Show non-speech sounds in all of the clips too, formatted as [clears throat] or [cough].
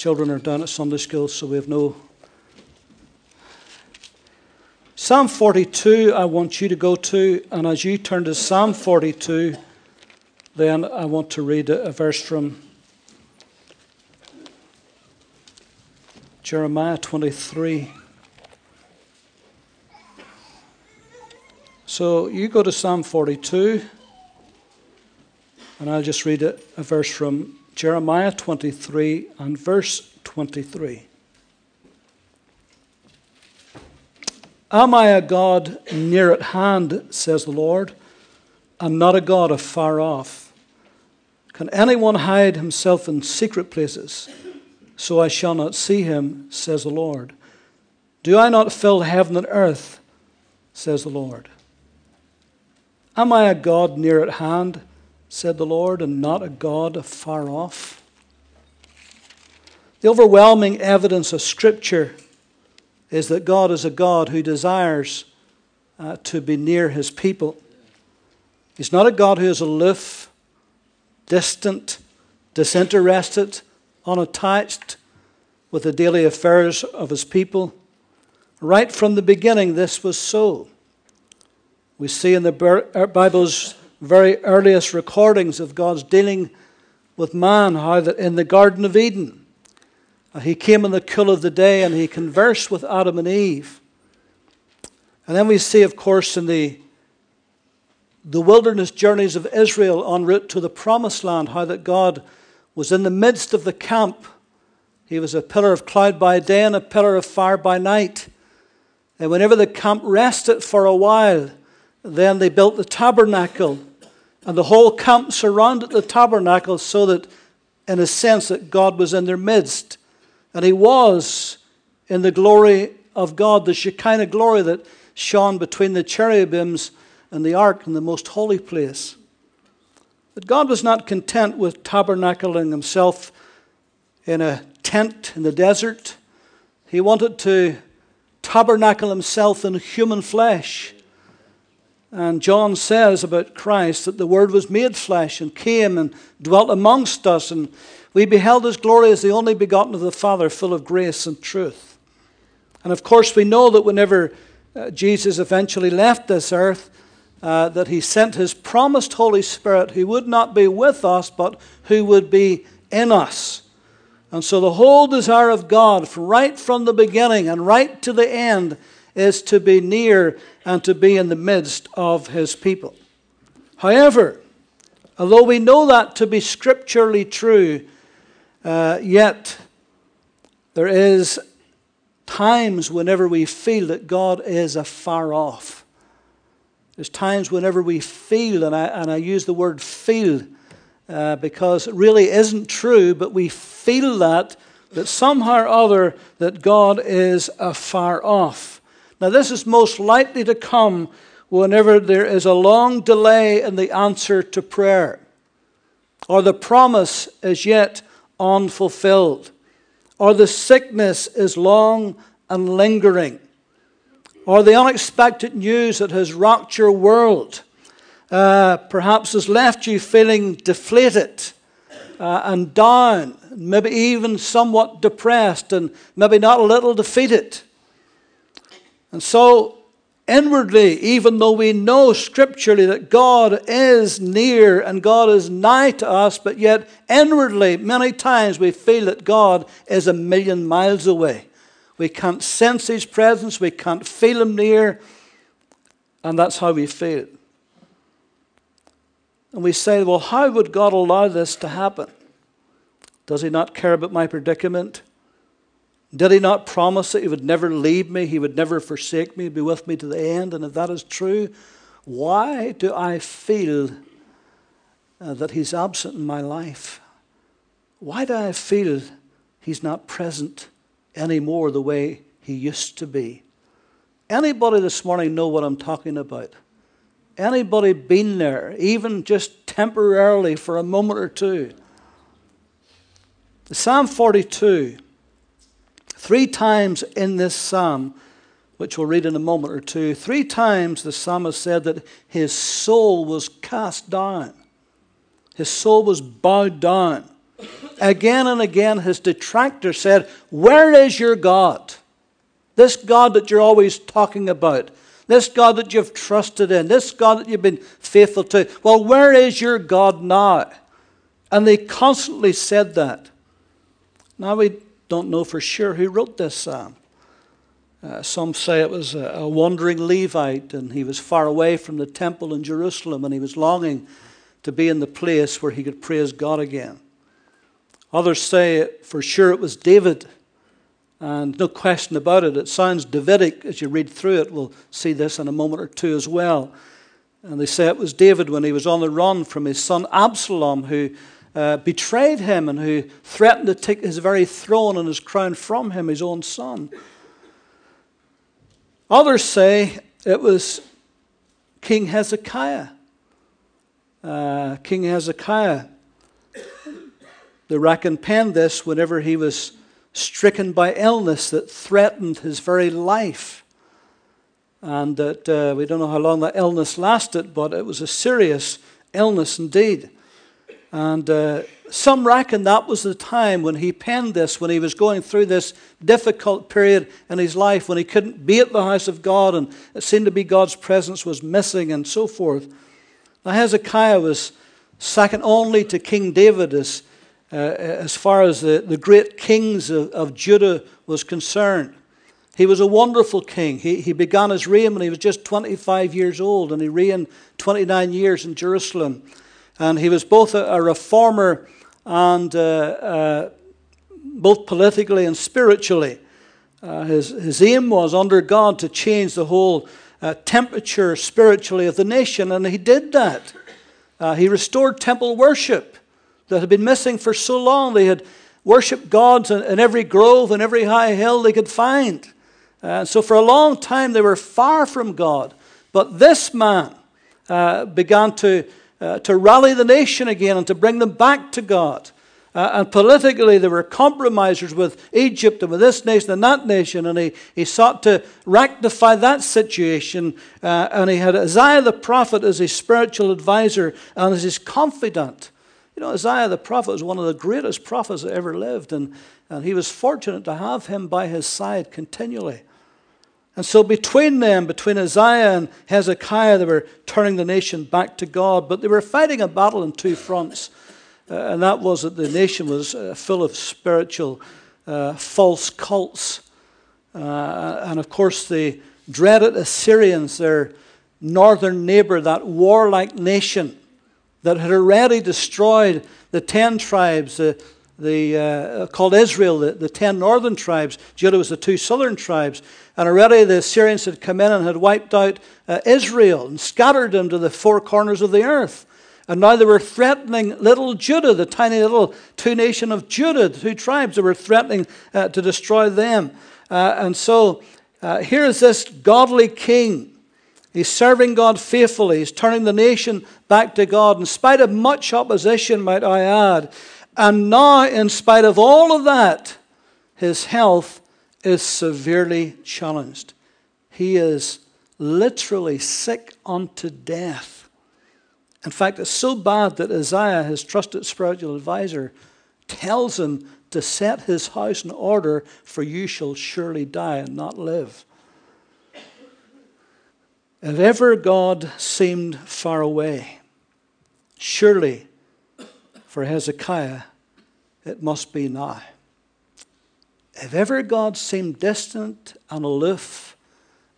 Children are down at Sunday school, so we have no. Psalm 42, I want you to go to, and as you turn to Psalm 42, then I want to read a, verse from Jeremiah 23. So you go to Psalm 42, and I'll just read a verse from Jeremiah 23 and verse 23. Am I a God near at hand, says the Lord, and not a God afar off? Can anyone hide himself in secret places? so I shall not see him, says the Lord. Do I not fill heaven and earth, says the Lord? Am I a God near at hand, said the Lord, and not a God afar off? The overwhelming evidence of Scripture is that God is a God who desires uh, to be near his people. He's not a God who is aloof, distant, disinterested unattached with the daily affairs of his people. Right from the beginning, this was so. We see in the uh, Bible's very earliest recordings of God's dealing with man how that in the Garden of Eden, uh, he came in the cool of the day and he conversed with Adam and Eve. And then we see, of course, in the the wilderness journeys of Israel en route to the promised land, how that God was in the midst of the camp. He was a pillar of cloud by day and a pillar of fire by night. And whenever the camp rested for a while, then they built the tabernacle. And the whole camp surrounded the tabernacle so that, in a sense, that God was in their midst. And He was in the glory of God, the Shekinah glory that shone between the cherubims and the ark in the most holy place. But God was not content with tabernacling himself in a tent in the desert. He wanted to tabernacle himself in human flesh. And John says about Christ that the Word was made flesh and came and dwelt amongst us, and we beheld his glory as the only begotten of the Father, full of grace and truth. And of course, we know that whenever uh, Jesus eventually left this earth, uh, that he sent his promised Holy Spirit who would not be with us, but who would be in us. And so the whole desire of God, right from the beginning and right to the end, is to be near and to be in the midst of his people. However, although we know that to be scripturally true, uh, yet there is times whenever we feel that God is afar off. There's times whenever we feel, and I, and I use the word feel uh, because it really isn't true, but we feel that, that somehow or other that God is afar off. Now, this is most likely to come whenever there is a long delay in the answer to prayer, or the promise is yet unfulfilled, or the sickness is long and lingering or the unexpected news that has rocked your world, uh, perhaps has left you feeling deflated uh, and down, maybe even somewhat depressed and maybe not a little defeated. And so, inwardly, even though we know scripturally that God is near and God is nigh to us, but yet inwardly, many times we feel that God is a million miles away. We can't sense His presence. We can't feel Him near. And that's how we feel. And we say, well, how would God allow this to happen? Does He not care about my predicament? Did He not promise that He would never leave me? He would never forsake me, be with me to the end? And if that is true, why do I feel uh, that He's absent in my life? Why do I feel He's not present anymore the way he used to be. Anybody this morning know what I'm talking about? Anybody been there, even just temporarily for a moment or two? Psalm 42, three times in this psalm, which we'll read in a moment or two, three times the psalmist said that his soul was cast down. His soul was bowed down. again and again his detractor said, Where is your God? This God that you're always talking about. This God that you've trusted in. This God that you've been faithful to. Well, where is your God now? And they constantly said that. Now we don't know for sure who wrote this psalm. Uh, some say it was a, a, wandering Levite and he was far away from the temple in Jerusalem and he was longing to be in the place where he could praise God again. Others say for sure it was David, and no question about it. It sounds Davidic as you read through it. We'll see this in a moment or two as well. And they say it was David when he was on the run from his son Absalom, who uh, betrayed him and who threatened to take his very throne and his crown from him, his own son. Others say it was King Hezekiah. Uh, King Hezekiah, they reckon, penned this whenever he was stricken by illness that threatened his very life. And that uh, we don't know how long that illness lasted, but it was a serious illness indeed. And uh, some reckon that was the time when he penned this, when he was going through this difficult period in his life, when he couldn't be at the house of God and it seemed to be God's presence was missing and so forth. Now, Hezekiah was second only to King David as, uh, as far as the, the great kings of, of Judah was concerned. He was a wonderful king. He, he began his reign when he was just 25 years old, and he reigned 29 years in Jerusalem. And he was both a, a reformer and uh, uh, both politically and spiritually. Uh, his, his aim was under God to change the whole uh, temperature spiritually of the nation, and he did that. Uh, he restored temple worship that had been missing for so long. They had worshipped gods in, in every grove and every high hill they could find. Uh, so for a long time they were far from God. But this man began to uh, to rally the nation again and to bring them back to God. Uh, and politically, they were compromisers with Egypt and with this nation and that nation, and he, he sought to rectify that situation. Uh, and he had Isaiah the prophet as his spiritual advisor and as his confidant. You know, Isaiah the prophet was one of the greatest prophets that ever lived, and, and he was fortunate to have him by his side continually. And so, between them, between Isaiah and Hezekiah, they were turning the nation back to God. But they were fighting a battle on two fronts. Uh, and that was that the nation was uh, full of spiritual uh, false cults. Uh, and of course, the dreaded Assyrians, their northern neighbor, that warlike nation that had already destroyed the ten tribes, the the, uh, called Israel, the, the ten northern tribes. Judah was the two southern tribes. And already the Assyrians had come in and had wiped out uh, Israel and scattered them to the four corners of the earth. And now they were threatening little Judah, the tiny little two nation of Judah, the two tribes. They were threatening uh, to destroy them. Uh, and so uh, here is this godly king. He's serving God faithfully. He's turning the nation back to God in spite of much opposition, might I add. And now, in spite of all of that, his health is severely challenged. He is literally sick unto death. In fact, it's so bad that Isaiah, his trusted spiritual advisor, tells him to set his house in order, for you shall surely die and not live. If ever God seemed far away, surely for Hezekiah, it must be now. If ever God seemed distant and aloof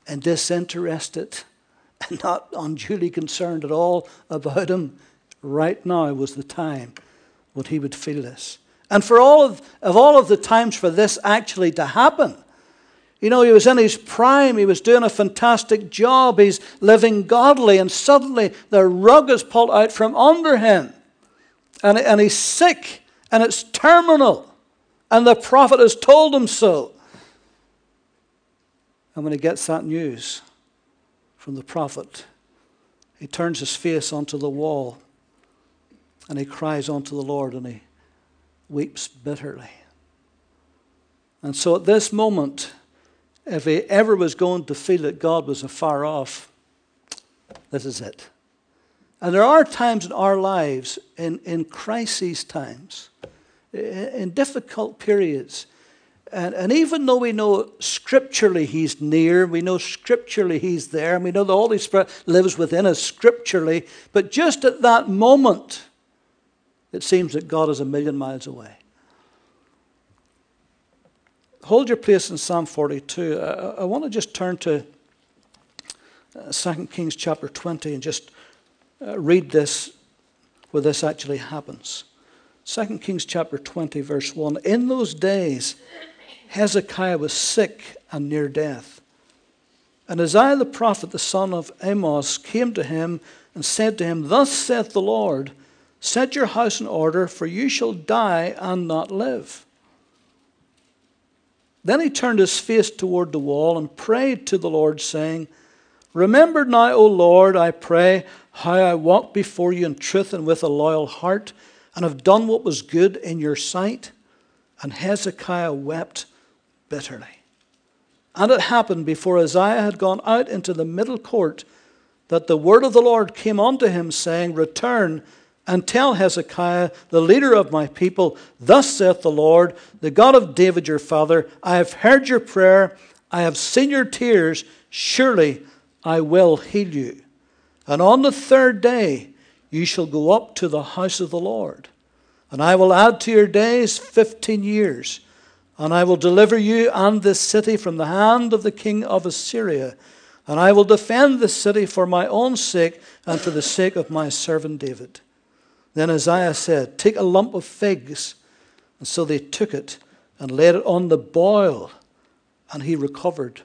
and disinterested [laughs] and not unduly concerned at all about him, right now was the time when he would feel this. And for all of, of all of the times for this actually to happen, you know, he was in his prime. He was doing a fantastic job. He's living godly. And suddenly the rug is pulled out from under him and, and he's sick and it's terminal. And the prophet has told him so. And when he gets that news from the prophet, he turns his face onto the wall and he cries unto the Lord and he weeps bitterly. And so at this moment, if he ever was going to feel that God was afar off, this is it. And there are times in our lives, in, in crises times, in difficult periods. And, and even though we know scripturally he's near, we know scripturally he's there, and we know the Holy Spirit lives within us scripturally, but just at that moment, it seems that God is a million miles away. Hold your place in Psalm 42. I, I want to just turn to uh, 2 Kings chapter 20 and just uh, read this where this actually happens. 2 Kings chapter 20, verse 1. In those days, Hezekiah was sick and near death. And Isaiah the prophet, the son of Amos, came to him and said to him, Thus saith the Lord, Set your house in order, for you shall die and not live. Then he turned his face toward the wall and prayed to the Lord, saying, Remember now, O Lord, I pray, how I walked before you in truth and with a loyal heart, and have done what was good in your sight. And Hezekiah wept bitterly. And it happened before Isaiah had gone out into the middle court that the word of the Lord came unto him, saying, Return and tell Hezekiah, the leader of my people, Thus saith the Lord, the God of David your father, I have heard your prayer, I have seen your tears, surely I will heal you. And on the third day you shall go up to the house of the Lord, and I will add to your days fifteen years, and I will deliver you and this city from the hand of the king of Assyria. And I will defend this city for my own sake and for the sake of my servant David. Then Isaiah said, Take a lump of figs. And so they took it and laid it on the boil, and he recovered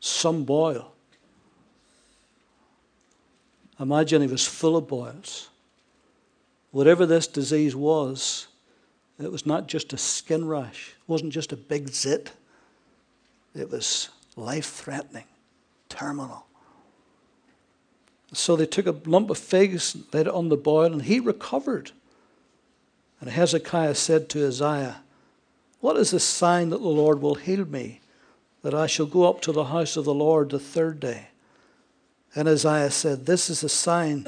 some boil. Imagine he was full of boils. Whatever this disease was, it was not just a skin rash, it wasn't just a big zit, it was life threatening, terminal. So they took a lump of figs, laid it on the boil, and he recovered. And Hezekiah said to Isaiah, What is the sign that the Lord will heal me, that I shall go up to the house of the Lord the third day? And Isaiah said, This is a sign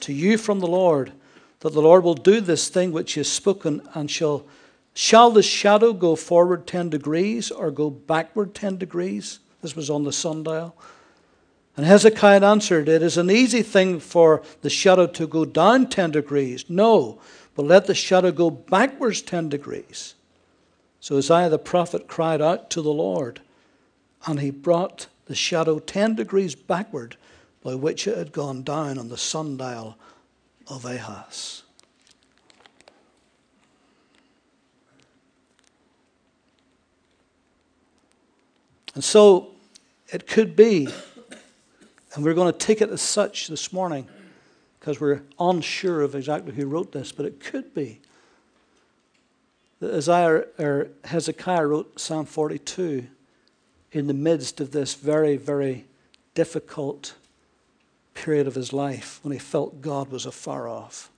to you from the Lord, that the Lord will do this thing which he has spoken, and shall shall the shadow go forward ten degrees or go backward ten degrees? This was on the sundial. And Hezekiah answered, It is an easy thing for the shadow to go down 10 degrees. No, but let the shadow go backwards 10 degrees. So Isaiah the prophet cried out to the Lord, and he brought the shadow 10 degrees backward, by which it had gone down on the sundial of Ahaz. And so it could be and we're going to take it as such this morning because we're unsure of exactly who wrote this, but it could be that Isaiah or Hezekiah wrote Psalm 42 in the midst of this very, very difficult period of his life when he felt God was afar off.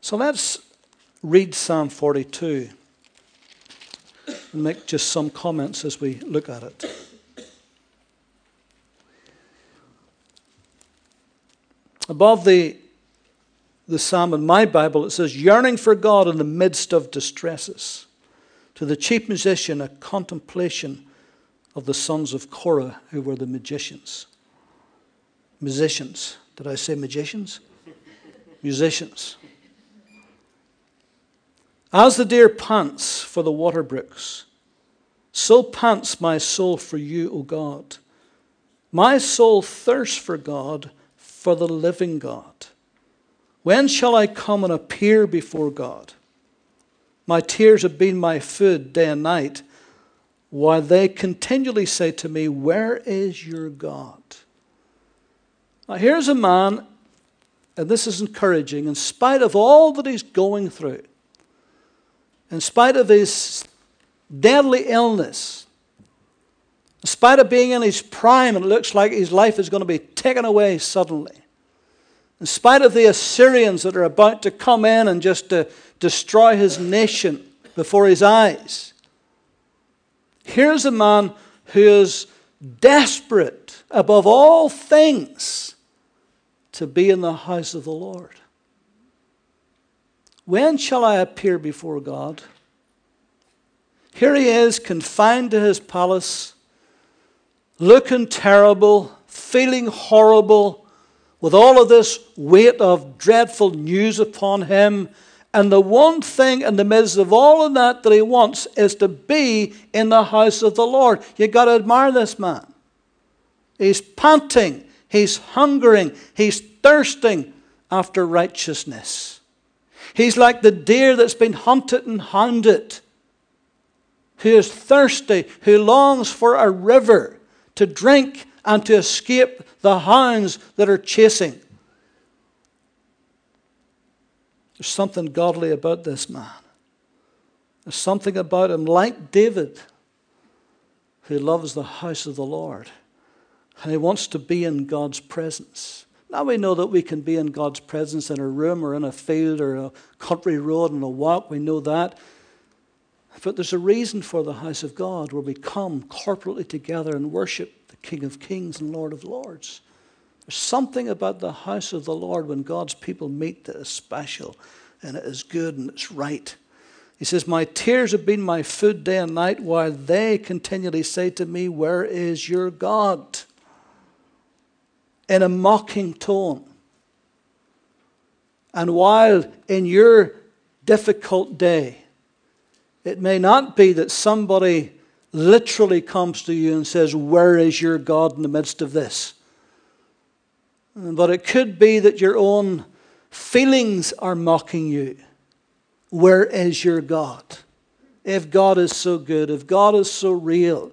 So let's read Psalm 42 and make just some comments as we look at it. Above the, the psalm in my Bible, it says, Yearning for God in the midst of distresses. To the chief musician, a contemplation of the sons of Korah, who were the magicians. Musicians. Did I say magicians? [laughs] Musicians. As the deer pants for the water brooks, so pants my soul for you, O God. My soul thirsts for God for the living God. When shall I come and appear before God? My tears have been my food day and night, while they continually say to me, Where is your God? Now, here's a man, and this is encouraging, in spite of all that he's going through, in spite of his deadly illness, in spite of being in his prime and it looks like his life is going to be taken away suddenly, in spite of the Assyrians that are about to come in and just to destroy his nation before his eyes, here's a man who is desperate above all things to be in the house of the Lord. When shall I appear before God? Here he is, confined to his palace, looking terrible, feeling horrible, with all of this weight of dreadful news upon him. And the one thing in the midst of all of that that he wants is to be in the house of the Lord. You've got to admire this man. He's panting, he's hungering, he's thirsting after righteousness. He's like the deer that's been hunted and hounded, who is thirsty, who longs for a river to drink and to escape the hounds that are chasing. There's something godly about this man. There's something about him, like David, who loves the house of the Lord. And he wants to be in God's presence. Now we know that we can be in God's presence in a room or in a field or a country road and a walk. We know that. But there's a reason for the house of God where we come corporately together and worship the King of Kings and Lord of Lords. There's something about the house of the Lord when God's people meet that is special and it is good and it's right. He says, My tears have been my food day and night while they continually say to me, Where is your God? In a mocking tone. And while in your difficult day, it may not be that somebody literally comes to you and says, Where is your God in the midst of this? But it could be that your own feelings are mocking you. Where is your God? If God is so good, if God is so real,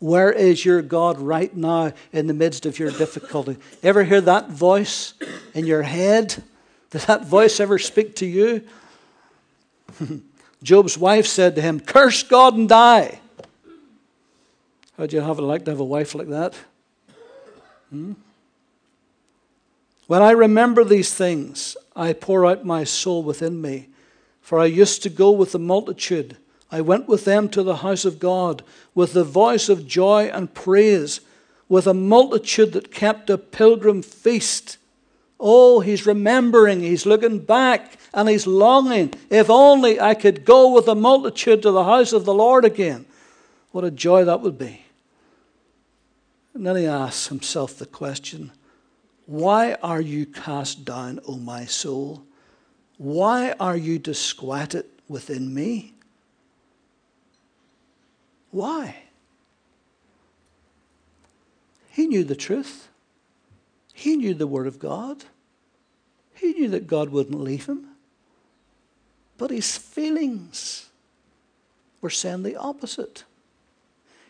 where is your God right now in the midst of your difficulty? Ever hear that voice in your head? Did that voice ever speak to you? [laughs] Job's wife said to him, Curse God and die. How'd you have it like to have a wife like that? Hmm? When I remember these things, I pour out my soul within me. For I used to go with the multitude I went with them to the house of God with the voice of joy and praise, with a multitude that kept a pilgrim feast. Oh, he's remembering, he's looking back, and he's longing. If only I could go with the multitude to the house of the Lord again. What a joy that would be. And then he asks himself the question Why are you cast down, O my soul? Why are you disquieted within me? Why? He knew the truth. He knew the Word of God. He knew that God wouldn't leave him. But his feelings were saying the opposite.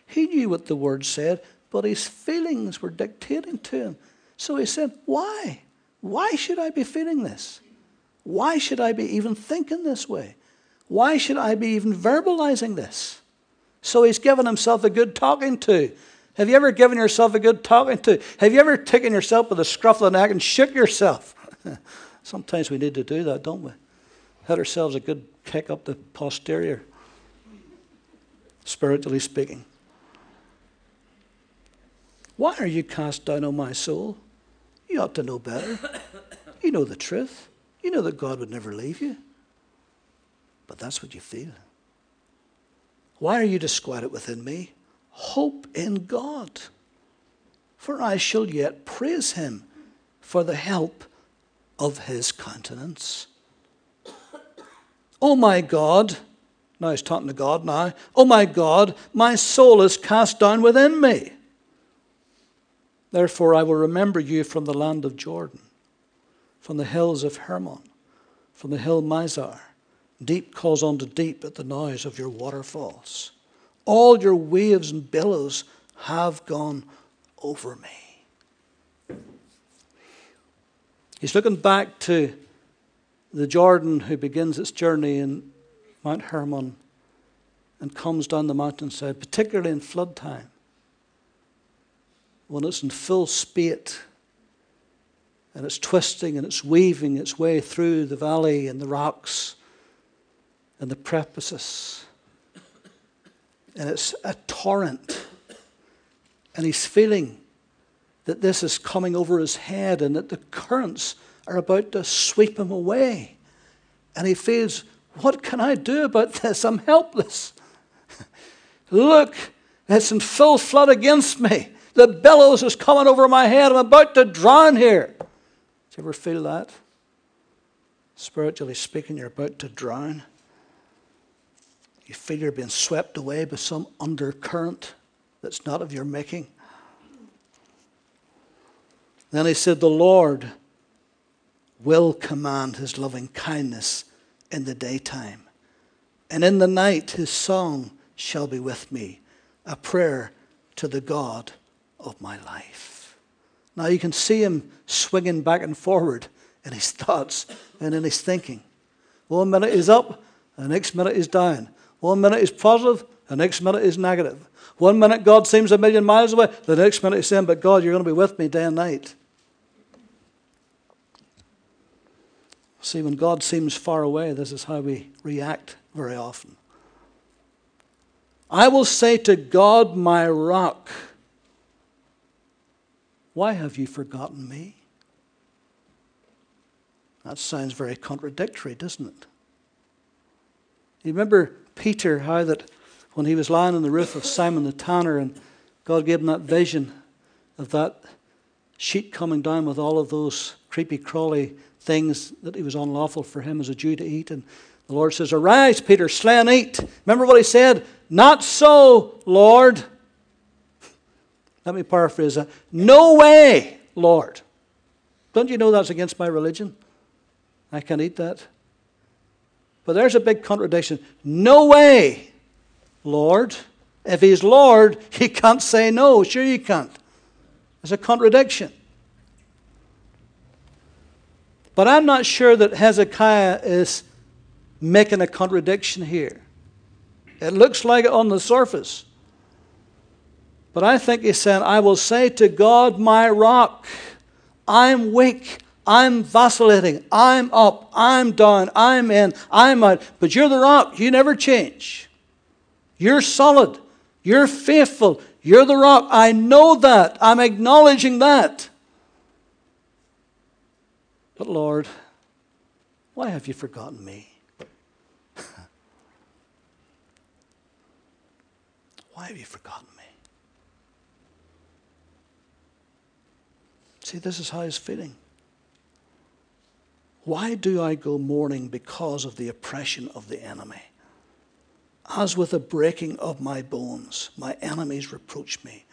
He knew what the Word said, but his feelings were dictating to him. So he said, Why? Why should I be feeling this? Why should I be even thinking this way? Why should I be even verbalizing this? So he's given himself a good talking to. Have you ever given yourself a good talking to? Have you ever taken yourself with a scruff of the neck and shook yourself? [laughs] Sometimes we need to do that, don't we? Had ourselves a good kick up the posterior, spiritually speaking. Why are you cast down, O my soul? You ought to know better. You know the truth. You know that God would never leave you. But that's what you feel. Why are you disquieted within me? Hope in God, for I shall yet praise him for the help of his countenance. Oh my God, now he's talking to God now. Oh my God, my soul is cast down within me. Therefore, I will remember you from the land of Jordan, from the hills of Hermon, from the hill Mizar Deep calls unto deep at the noise of your waterfalls. All your waves and billows have gone over me. He's looking back to the Jordan who begins its journey in Mount Hermon and comes down the mountainside, particularly in flood time, when it's in full spate and it's twisting and it's weaving its way through the valley and the rocks and the precipices. And it's a torrent. And he's feeling that this is coming over his head and that the currents are about to sweep him away. and he feels, What can I do about this? I'm helpless. Look, it's in full flood against me. The billows is coming over my head. I'm about to drown here. Do you ever feel that? Spiritually speaking, you're about to drown. You feel you're being swept away by some undercurrent that's not of your making. Then he said, The Lord will command his loving kindness in the daytime, and in the night his song shall be with me, a prayer to the God of my life. Now you can see him swinging back and forward in his thoughts and in his thinking. One minute he's up, the next minute he's down. One minute he's positive, the next minute he's negative. One minute God seems a million miles away, the next minute he's saying, But God, you're going to be with me day and night. See, when God seems far away, this is how we react very often. I will say to God, my rock, why have you forgotten me? That sounds very contradictory, doesn't it? You remember Peter, how that when he was lying on the roof of Simon the tanner and God gave him that vision of that sheet coming down with all of those creepy crawly things that it was unlawful for him as a Jew to eat. And the Lord says, Arise, Peter, slay and eat. Remember what he said? Not so, Lord. Let me paraphrase that. No way, Lord. Don't you know that's against my religion? I can't eat that. But there's a big contradiction. No way, Lord. If he's Lord, he can't say no. Sure, you can't. There's a contradiction. But I'm not sure that Hezekiah is making a contradiction here. It looks like it on the surface. But I think he's saying, I will say to God, my rock, I'm weak, I'm vacillating, I'm up, I'm down, I'm in, I'm out. But you're the rock, you never change. You're solid, you're faithful, you're the rock. I know that, I'm acknowledging that. But Lord, why have you forgotten me? [laughs] why have you forgotten me? See, this is how he's feeling. Why do I go mourning because of the oppression of the enemy? As with the breaking of my bones, my enemies reproach me.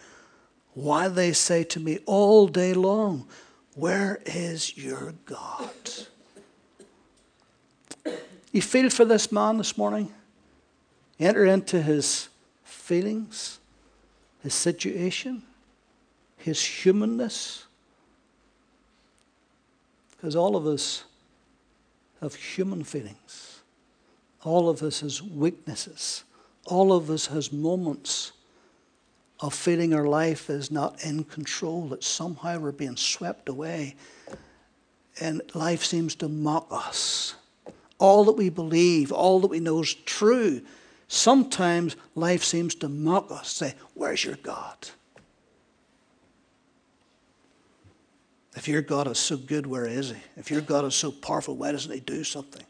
Why they say to me all day long, where is your God? You feel for this man this morning? Enter into his feelings, his situation, his humanness. Because all of us have human feelings. All of us has weaknesses. All of us has moments of feeling our life is not in control, that somehow we're being swept away and life seems to mock us. All that we believe, all that we know is true. Sometimes life seems to mock us, say, Where's your God? If your God is so good, where is he? If your God is so powerful, why doesn't he do something?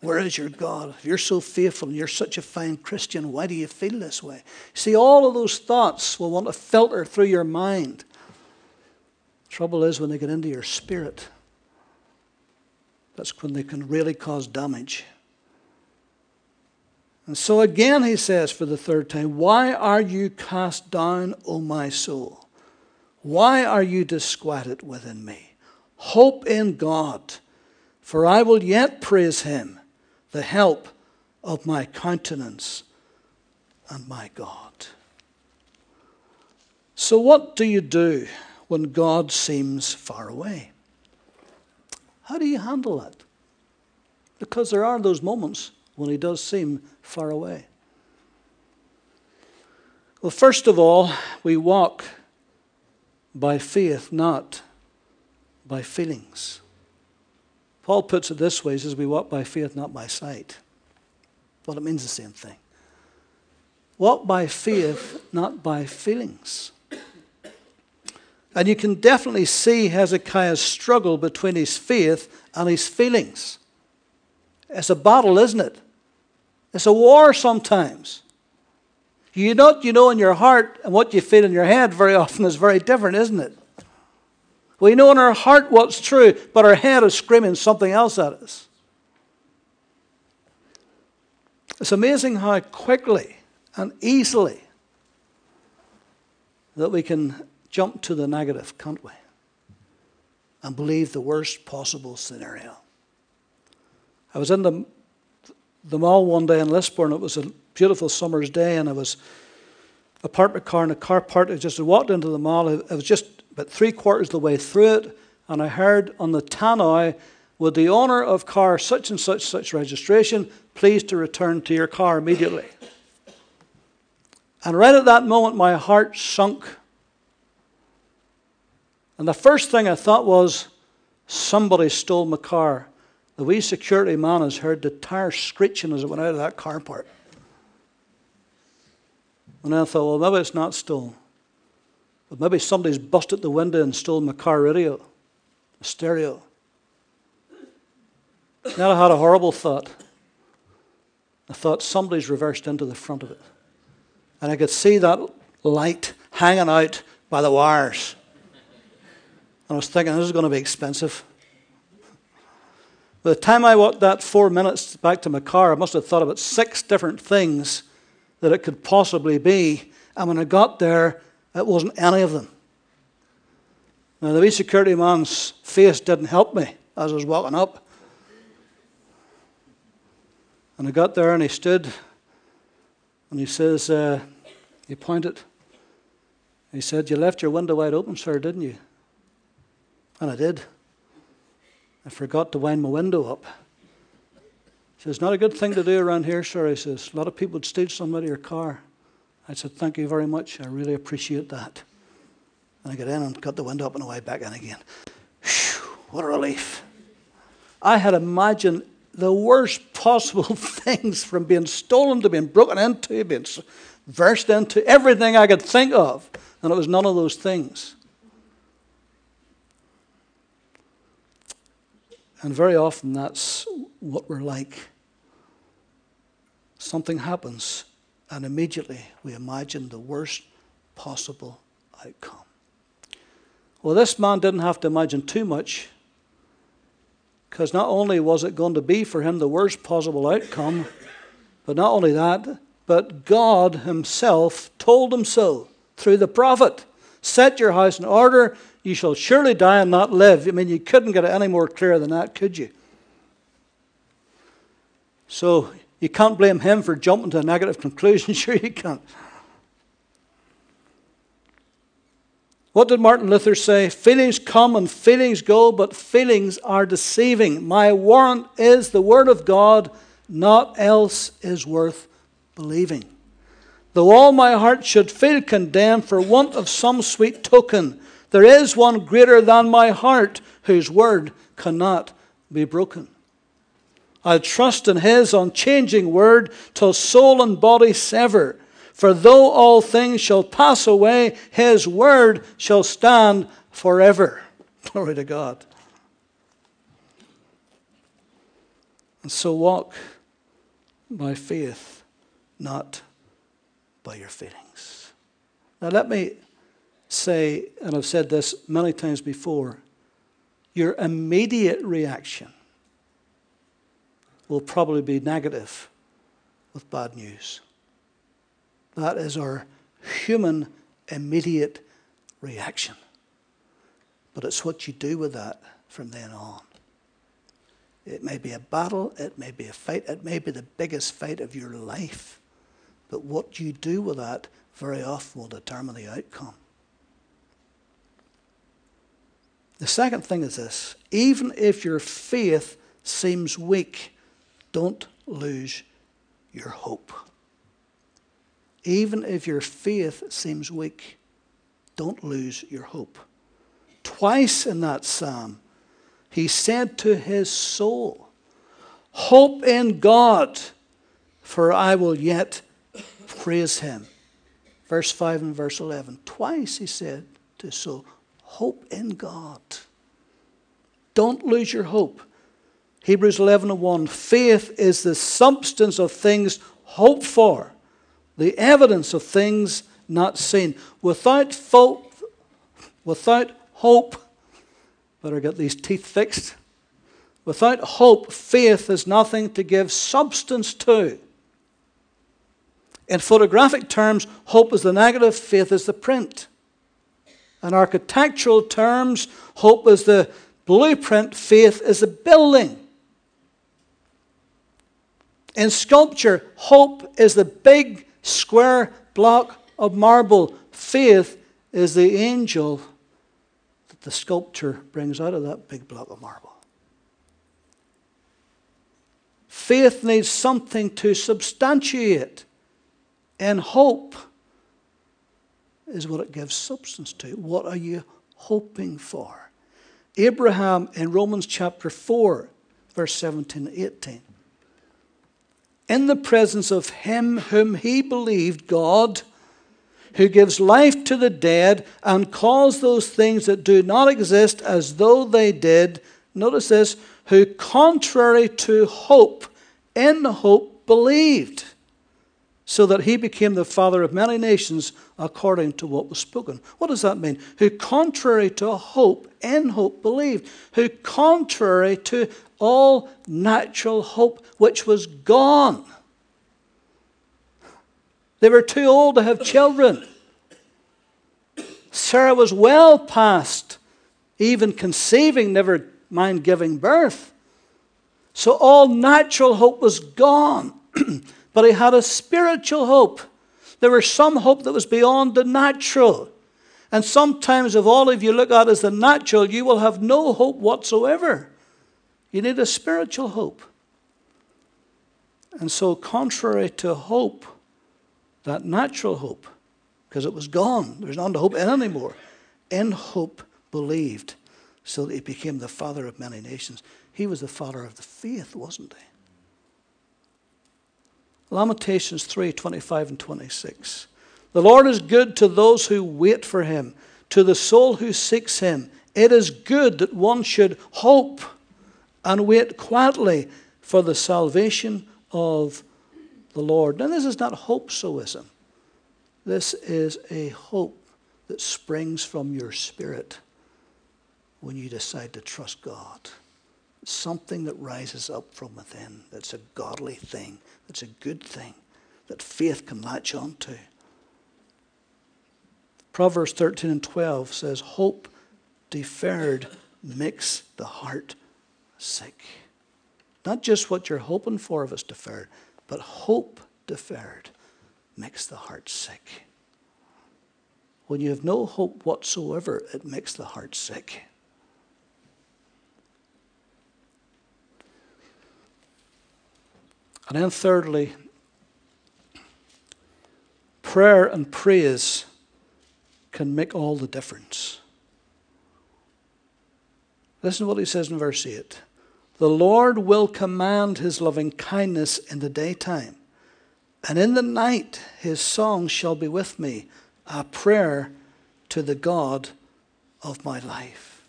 Where is your God? If you're so faithful and you're such a fine Christian, why do you feel this way? See, all of those thoughts will want to filter through your mind. Trouble is when they get into your spirit. That's when they can really cause damage. And so again, he says for the third time, Why are you cast down, O my soul? Why are you disquieted within me? Hope in God, for I will yet praise him the help of my countenance and my God. So, what do you do when God seems far away? How do you handle that? Because there are those moments when He does seem far away. Well, first of all, we walk by faith, not by feelings. Paul puts it this way he says, We walk by faith, not by sight. Well, it means the same thing. Walk by faith, not by feelings. And you can definitely see Hezekiah's struggle between his faith and his feelings. It's a battle, isn't it? It's a war sometimes. You know, you know in your heart and what you feel in your head very often is very different, isn't it? We know in our heart what's true, but our head is screaming something else at us. It's amazing how quickly and easily that we can jump to the negative, can't we? And believe the worst possible scenario. I was in the, the mall one day in Lisburn. It was a beautiful summer's day, and I was a parked car in a car park. I just walked into the mall. I was just about three quarters of the way through it, and I heard on the tannoy, would the owner of car such and such such registration please to return to your car immediately? And right at that moment, my heart sunk. And the first thing I thought was, somebody stole my car. The wee security man has heard the tire screeching as it went out of that car park. And I thought, well, maybe it's not stolen. But maybe somebody's busted the window and stolen my car radio, a stereo. Then I had a horrible thought. I thought somebody's reversed into the front of it. And I could see that light hanging out by the wires. And I was thinking, this is going to be expensive. By the time I walked that four minutes back to my car, I must have thought about six different things that it could possibly be. And when I got there, it wasn't any of them. Now, the wee security man's face didn't help me as I was walking up. And I got there and he stood and he says, uh, he pointed. He said, You left your window wide open, sir, didn't you? And I did. I forgot to wind my window up. He says, Not a good thing to do around here, sir. He says, A lot of people would steal some out of your car. I said, Thank you very much. I really appreciate that. And I got in and got the window up and away back in again. Whew, what a relief. I had imagined the worst possible [laughs] things from being stolen to being broken into, being versed into, everything I could think of. And it was none of those things. And very often that's what we're like. Something happens and immediately we imagine the worst possible outcome. Well, this man didn't have to imagine too much because not only was it going to be for him the worst possible outcome, but not only that, but God Himself told him so through the prophet. Set your house in order, you shall surely die and not live. I mean, you couldn't get it any more clear than that, could you? So you can't blame him for jumping to a negative [laughs] conclusion. [laughs] Sure, you can't. What did Martin Luther say? Feelings come and feelings go, but feelings are deceiving. My warrant is the Word of God, naught else is worth believing. Though all my heart should feel condemned for want of some sweet token, there is one greater than my heart, whose word cannot be broken. I'll trust in his unchanging word till soul and body sever. For though all things shall pass away, his word shall stand forever. [laughs] Glory to God. And so walk by faith, not by your feelings. Now, let me say, and I've said this many times before, your immediate reaction will probably be negative with bad news. That is our human immediate reaction. But it's what you do with that from then on. It may be a battle, it may be a fight, it may be the biggest fight of your life. But what you do with that very often will determine the outcome. The second thing is this even if your faith seems weak, don't lose your hope. Even if your faith seems weak, don't lose your hope. Twice in that psalm, he said to his soul, Hope in God, for I will yet praise him. Verse 5 and verse 11. Twice he said to his soul, Hope in God. Don't lose your hope. Hebrews 11 and 1. Faith is the substance of things hoped for, the evidence of things not seen. Without, fo- without hope, better get these teeth fixed. Without hope, faith is nothing to give substance to. In photographic terms, hope is the negative, faith is the print. In architectural terms, hope is the blueprint, faith is the building. In sculpture, hope is the big square block of marble. Faith is the angel that the sculptor brings out of that big block of marble. Faith needs something to substantiate, and hope is what it gives substance to. What are you hoping for? Abraham in Romans chapter 4, verse 17 and 18 in the presence of him whom he believed, God, who gives life to the dead and calls those things that do not exist as though they did. Notice this, who contrary to hope, in hope believed, so that he became the father of many nations according to what was spoken. What does that mean? Who contrary to hope, in hope believed, who contrary to all natural hope which was gone. They were too old to have children. Sarah was well past even conceiving, never mind giving birth. So all natural hope was gone. [clears throat] but he had a spiritual hope. There was some hope that was beyond the natural. And sometimes, if all of you look at as the natural, you will have no hope whatsoever. You need a spiritual hope. And so, contrary to hope, that natural hope, because it was gone, there's none to hope in anymore, in hope believed, so that he became the father of many nations. He was the father of the faith, wasn't he? Lamentations 3 25 and 26. The Lord is good to those who wait for him, to the soul who seeks him. It is good that one should hope and wait quietly for the salvation of the Lord. Now, this is not hope soism. This is a hope that springs from your spirit when you decide to trust God. Something that rises up from within, that's a godly thing, that's a good thing, that faith can latch onto. Proverbs 13 and 12 says, Hope deferred makes the heart sick. Not just what you're hoping for it's deferred, but hope deferred makes the heart sick. When you have no hope whatsoever, it makes the heart sick. And then, thirdly, prayer and praise can make all the difference. Listen to what he says in verse 8 The Lord will command his loving kindness in the daytime, and in the night his song shall be with me, a prayer to the God of my life.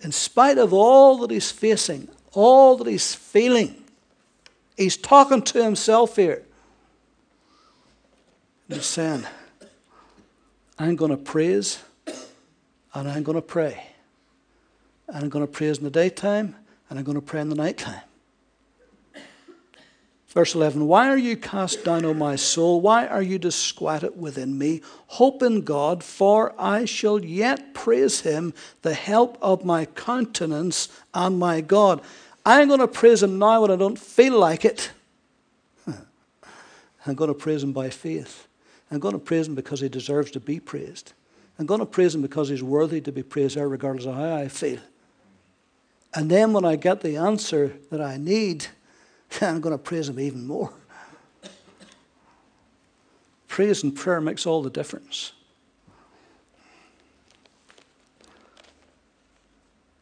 In spite of all that he's facing, all that he's feeling, he's talking to himself here. He's saying, I'm going to praise and I'm going to pray. And I'm going to praise in the daytime, and I'm going to pray in the nighttime. Verse 11 Why are you cast down, O my soul? Why are you disquieted within me? Hope in God, for I shall yet praise him, the help of my countenance and my God. I'm going to praise him now when I don't feel like it. [laughs] I'm going to praise him by faith. I'm going to praise him because he deserves to be praised. I'm going to praise him because he's worthy to be praised, regardless of how I feel. And then when I get the answer that I need, [laughs] I'm going to praise Him even more. Praise and prayer makes all the difference.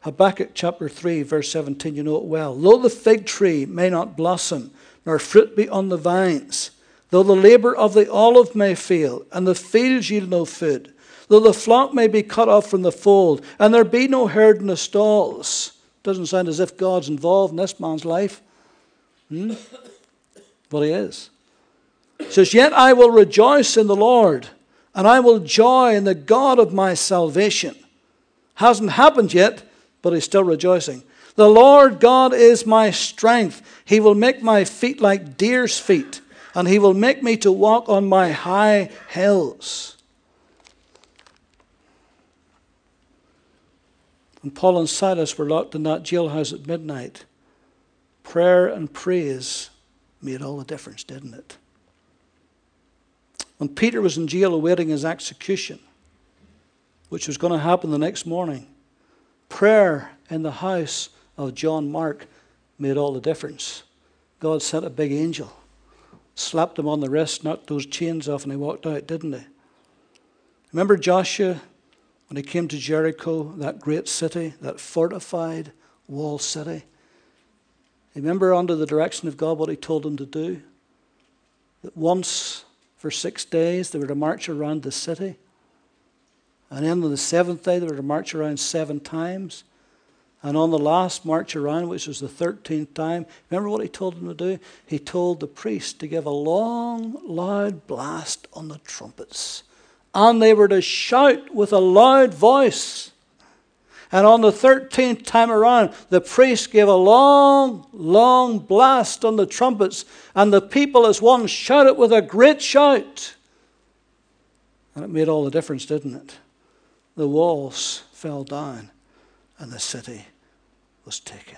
Habakkuk chapter 3, verse 17, you know it well. Though the fig tree may not blossom, nor fruit be on the vines, though the labor of the olive may fail, and the fields yield no food, though the flock may be cut off from the fold, and there be no herd in the stalls, Doesn't sound as if God's involved in this man's life. Hmm? But he is. Says, Yet I will rejoice in the Lord, and I will joy in the God of my salvation. Hasn't happened yet, but he's still rejoicing. The Lord God is my strength. He will make my feet like deer's feet, and he will make me to walk on my high hills. When Paul and Silas were locked in that jailhouse at midnight, prayer and praise made all the difference, didn't it? When Peter was in jail awaiting his execution, which was going to happen the next morning, prayer in the house of John Mark made all the difference. God sent a big angel, slapped him on the wrist, knocked those chains off, and he walked out, didn't he? Remember Joshua when he came to Jericho, that great city, that fortified wall city? Remember, under the direction of God, what he told him to do? That once for six days they were to march around the city. And then on the seventh day, they were to march around seven times. And on the last march around, which was the 13th time, remember what he told them to do? He told the priest to give a long, loud blast on the trumpets. And they were to shout with a loud voice. And on the 13th time around, the priest gave a long, long blast on the trumpets, and the people as one shouted with a great shout. And it made all the difference, didn't it? The walls fell down, and the city was taken.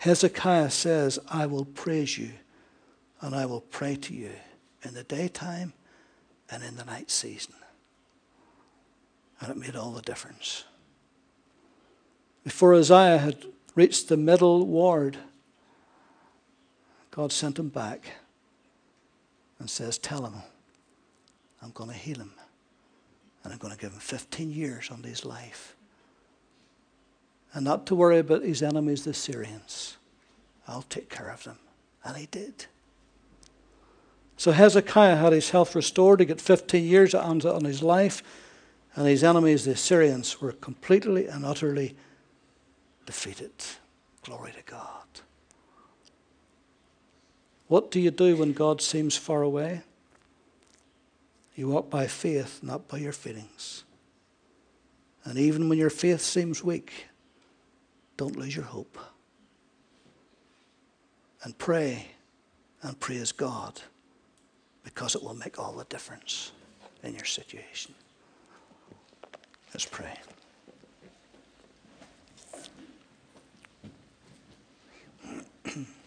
Hezekiah says, I will praise you and I will pray to you in the daytime and in the night season. And it made all the difference. Before Isaiah had reached the middle ward, God sent him back and says, Tell him I'm going to heal him. And I'm going to give him 15 years on his life and not to worry about his enemies, the Syrians. I'll take care of them. And he did. So Hezekiah had his health restored. He got 15 years on his life. And his enemies, the Syrians, were completely and utterly defeated. Glory to God. What do you do when God seems far away? You walk by faith, not by your feelings. And even when your faith seems weak, don't lose your hope. And pray and praise God because it will make all the difference in your situation. Let's pray. [clears throat]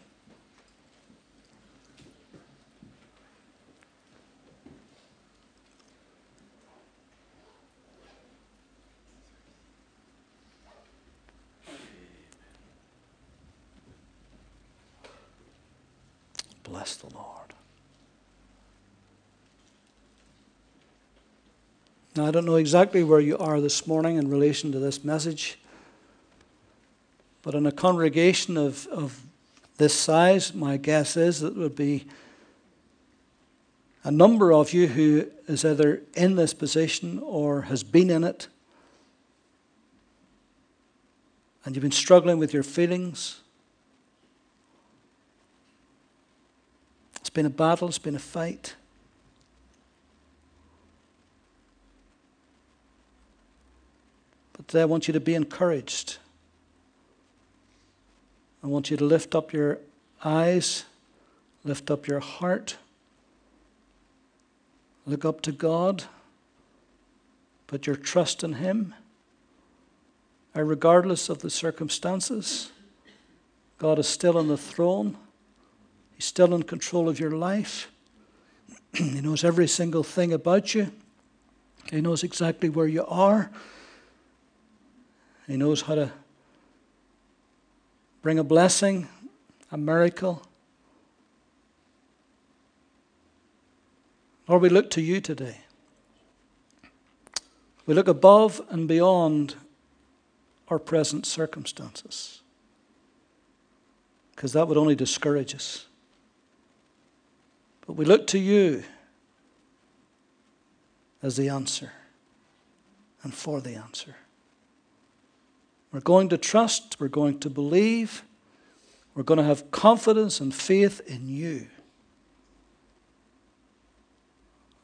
Bless the Lord. Now, I don't know exactly where you are this morning in relation to this message, but in a congregation of, of this size, my guess is that would be a number of you who is either in this position or has been in it, and you've been struggling with your feelings It's been a battle, it's been a fight. But I want you to be encouraged. I want you to lift up your eyes, lift up your heart, look up to God, put your trust in Him. Regardless of the circumstances, God is still on the throne. He's still in control of your life. [clears throat] he knows every single thing about you. He knows exactly where you are. He knows how to bring a blessing, a miracle. Lord, we look to you today. We look above and beyond our present circumstances because that would only discourage us. But we look to you as the answer and for the answer. We're going to trust, we're going to believe, we're going to have confidence and faith in you.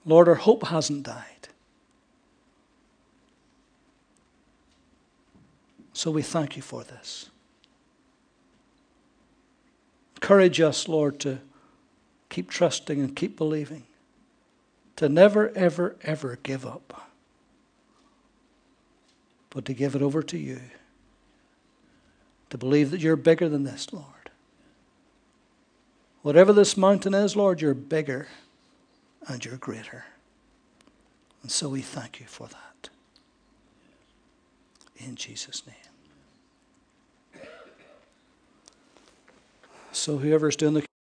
Lord, our hope hasn't died. So we thank you for this. Encourage us, Lord, to keep trusting and keep believing, to never, ever, ever give up, but to give it over to you, to believe that you're bigger than this, Lord. Whatever this mountain is, Lord, you're bigger and you're greater. And so we thank you for that. In Jesus' name. So whoever's doing the